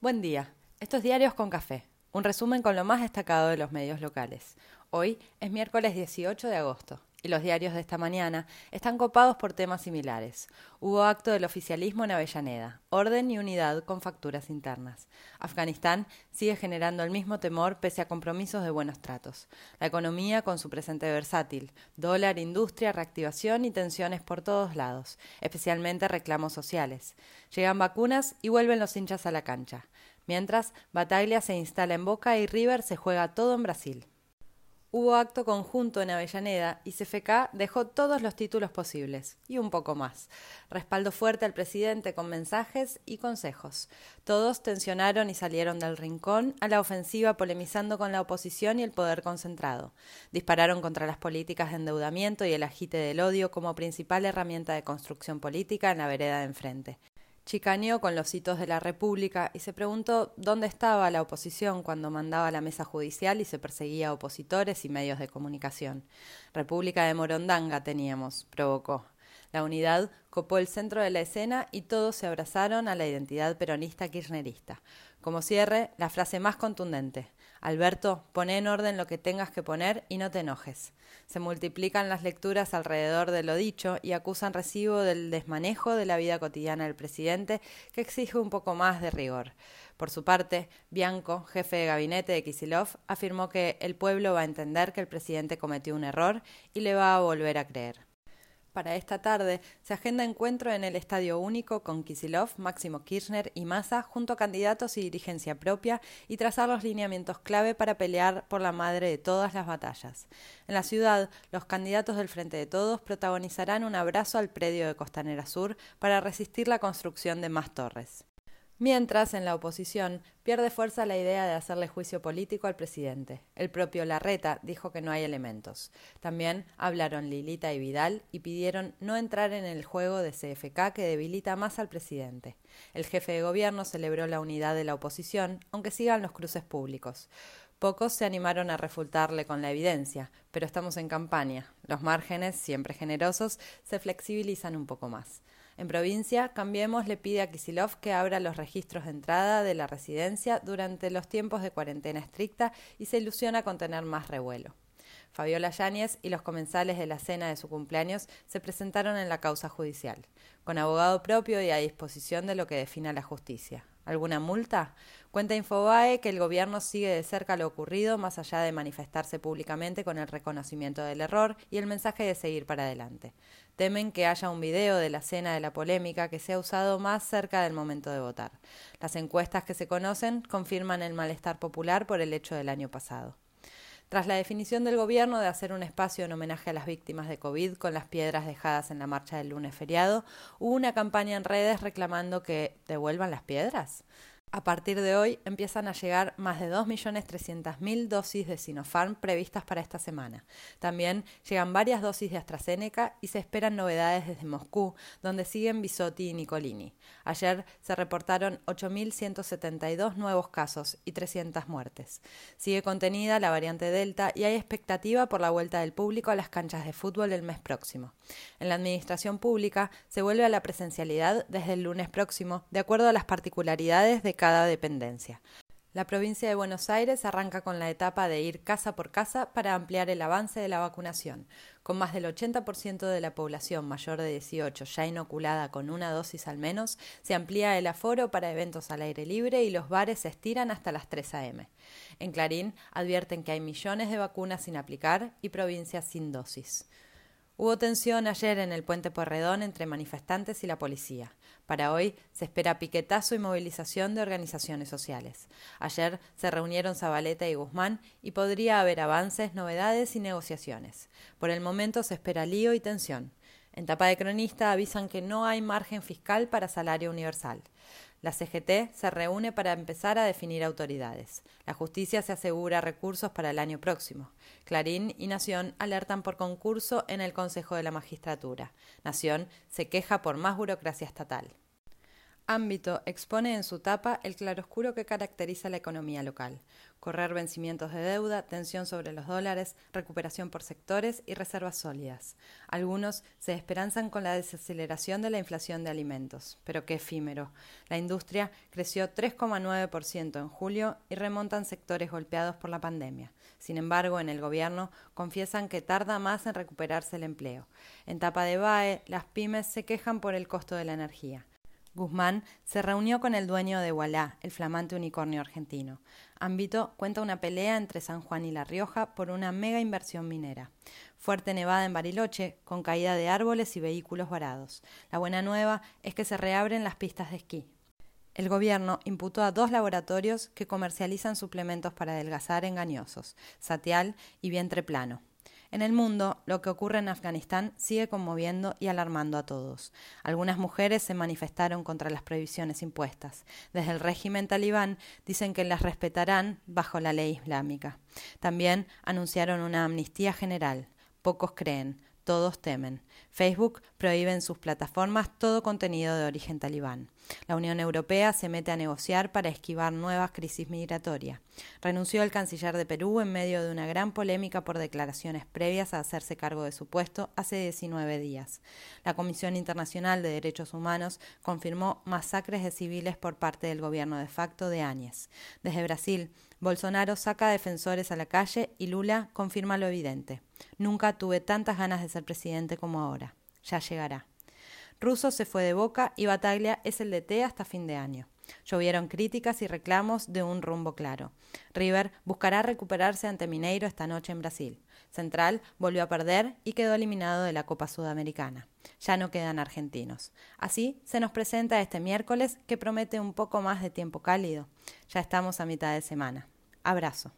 Buen día. Estos diarios con café. Un resumen con lo más destacado de los medios locales. Hoy es miércoles 18 de agosto y los diarios de esta mañana están copados por temas similares. Hubo acto del oficialismo en Avellaneda, orden y unidad con facturas internas. Afganistán sigue generando el mismo temor pese a compromisos de buenos tratos. La economía con su presente versátil, dólar, industria, reactivación y tensiones por todos lados, especialmente reclamos sociales. Llegan vacunas y vuelven los hinchas a la cancha. Mientras, Bataglia se instala en Boca y River se juega todo en Brasil. Hubo acto conjunto en Avellaneda y CFK dejó todos los títulos posibles, y un poco más. Respaldo fuerte al presidente con mensajes y consejos. Todos tensionaron y salieron del rincón a la ofensiva polemizando con la oposición y el poder concentrado. Dispararon contra las políticas de endeudamiento y el agite del odio como principal herramienta de construcción política en la vereda de enfrente chicaneó con los hitos de la República y se preguntó dónde estaba la oposición cuando mandaba la mesa judicial y se perseguía a opositores y medios de comunicación. República de Morondanga teníamos, provocó. La unidad copó el centro de la escena y todos se abrazaron a la identidad peronista kirchnerista. Como cierre, la frase más contundente. Alberto, pone en orden lo que tengas que poner y no te enojes. Se multiplican las lecturas alrededor de lo dicho y acusan recibo del desmanejo de la vida cotidiana del presidente, que exige un poco más de rigor. Por su parte, Bianco, jefe de gabinete de Kisilov, afirmó que el pueblo va a entender que el presidente cometió un error y le va a volver a creer. Para esta tarde se agenda encuentro en el Estadio Único con Kisilov, Máximo Kirchner y Massa junto a candidatos y dirigencia propia y trazar los lineamientos clave para pelear por la madre de todas las batallas. En la ciudad, los candidatos del Frente de Todos protagonizarán un abrazo al predio de Costanera Sur para resistir la construcción de más torres. Mientras, en la oposición, pierde fuerza la idea de hacerle juicio político al presidente. El propio Larreta dijo que no hay elementos. También hablaron Lilita y Vidal y pidieron no entrar en el juego de CFK que debilita más al presidente. El jefe de gobierno celebró la unidad de la oposición, aunque sigan los cruces públicos. Pocos se animaron a refutarle con la evidencia, pero estamos en campaña. Los márgenes, siempre generosos, se flexibilizan un poco más. En provincia, Cambiemos le pide a Kisilov que abra los registros de entrada de la residencia durante los tiempos de cuarentena estricta y se ilusiona con tener más revuelo. Fabiola Yáñez y los comensales de la cena de su cumpleaños se presentaron en la causa judicial, con abogado propio y a disposición de lo que defina la justicia. ¿Alguna multa? Cuenta Infobae que el gobierno sigue de cerca lo ocurrido, más allá de manifestarse públicamente con el reconocimiento del error y el mensaje de seguir para adelante. Temen que haya un video de la cena de la polémica que sea usado más cerca del momento de votar. Las encuestas que se conocen confirman el malestar popular por el hecho del año pasado. Tras la definición del gobierno de hacer un espacio en homenaje a las víctimas de COVID con las piedras dejadas en la marcha del lunes feriado, hubo una campaña en redes reclamando que devuelvan las piedras. A partir de hoy empiezan a llegar más de 2.300.000 dosis de Sinopharm previstas para esta semana. También llegan varias dosis de AstraZeneca y se esperan novedades desde Moscú, donde siguen Bisotti y Nicolini. Ayer se reportaron 8.172 nuevos casos y 300 muertes. Sigue contenida la variante Delta y hay expectativa por la vuelta del público a las canchas de fútbol el mes próximo. En la administración pública se vuelve a la presencialidad desde el lunes próximo, de acuerdo a las particularidades de cada dependencia. La provincia de Buenos Aires arranca con la etapa de ir casa por casa para ampliar el avance de la vacunación. Con más del 80% de la población mayor de 18 ya inoculada con una dosis al menos, se amplía el aforo para eventos al aire libre y los bares se estiran hasta las 3 a.m. En Clarín advierten que hay millones de vacunas sin aplicar y provincias sin dosis. Hubo tensión ayer en el puente Porredón entre manifestantes y la policía. Para hoy se espera piquetazo y movilización de organizaciones sociales. Ayer se reunieron Zabaleta y Guzmán y podría haber avances, novedades y negociaciones. Por el momento se espera lío y tensión. En tapa de cronista avisan que no hay margen fiscal para salario universal. La CGT se reúne para empezar a definir autoridades. La justicia se asegura recursos para el año próximo. Clarín y Nación alertan por concurso en el Consejo de la Magistratura. Nación se queja por más burocracia estatal. Ámbito expone en su tapa el claroscuro que caracteriza la economía local. Correr vencimientos de deuda, tensión sobre los dólares, recuperación por sectores y reservas sólidas. Algunos se esperanzan con la desaceleración de la inflación de alimentos, pero qué efímero. La industria creció 3,9% en julio y remontan sectores golpeados por la pandemia. Sin embargo, en el gobierno confiesan que tarda más en recuperarse el empleo. En tapa de BAE, las pymes se quejan por el costo de la energía. Guzmán se reunió con el dueño de Wallah, el flamante unicornio argentino. Ámbito cuenta una pelea entre San Juan y La Rioja por una mega inversión minera. Fuerte nevada en Bariloche, con caída de árboles y vehículos varados. La buena nueva es que se reabren las pistas de esquí. El gobierno imputó a dos laboratorios que comercializan suplementos para adelgazar engañosos, Satial y Vientre Plano. En el mundo, lo que ocurre en Afganistán sigue conmoviendo y alarmando a todos. Algunas mujeres se manifestaron contra las prohibiciones impuestas. Desde el régimen talibán dicen que las respetarán bajo la ley islámica. También anunciaron una amnistía general. Pocos creen, todos temen. Facebook prohíbe en sus plataformas todo contenido de origen talibán. La Unión Europea se mete a negociar para esquivar nuevas crisis migratorias. Renunció el canciller de Perú en medio de una gran polémica por declaraciones previas a hacerse cargo de su puesto hace 19 días. La Comisión Internacional de Derechos Humanos confirmó masacres de civiles por parte del gobierno de facto de Áñez. Desde Brasil, Bolsonaro saca defensores a la calle y Lula confirma lo evidente. Nunca tuve tantas ganas de ser presidente como ahora. Ya llegará. Russo se fue de boca y Bataglia es el de T hasta fin de año. Llovieron críticas y reclamos de un rumbo claro. River buscará recuperarse ante Mineiro esta noche en Brasil. Central volvió a perder y quedó eliminado de la Copa Sudamericana. Ya no quedan argentinos. Así se nos presenta este miércoles que promete un poco más de tiempo cálido. Ya estamos a mitad de semana. Abrazo.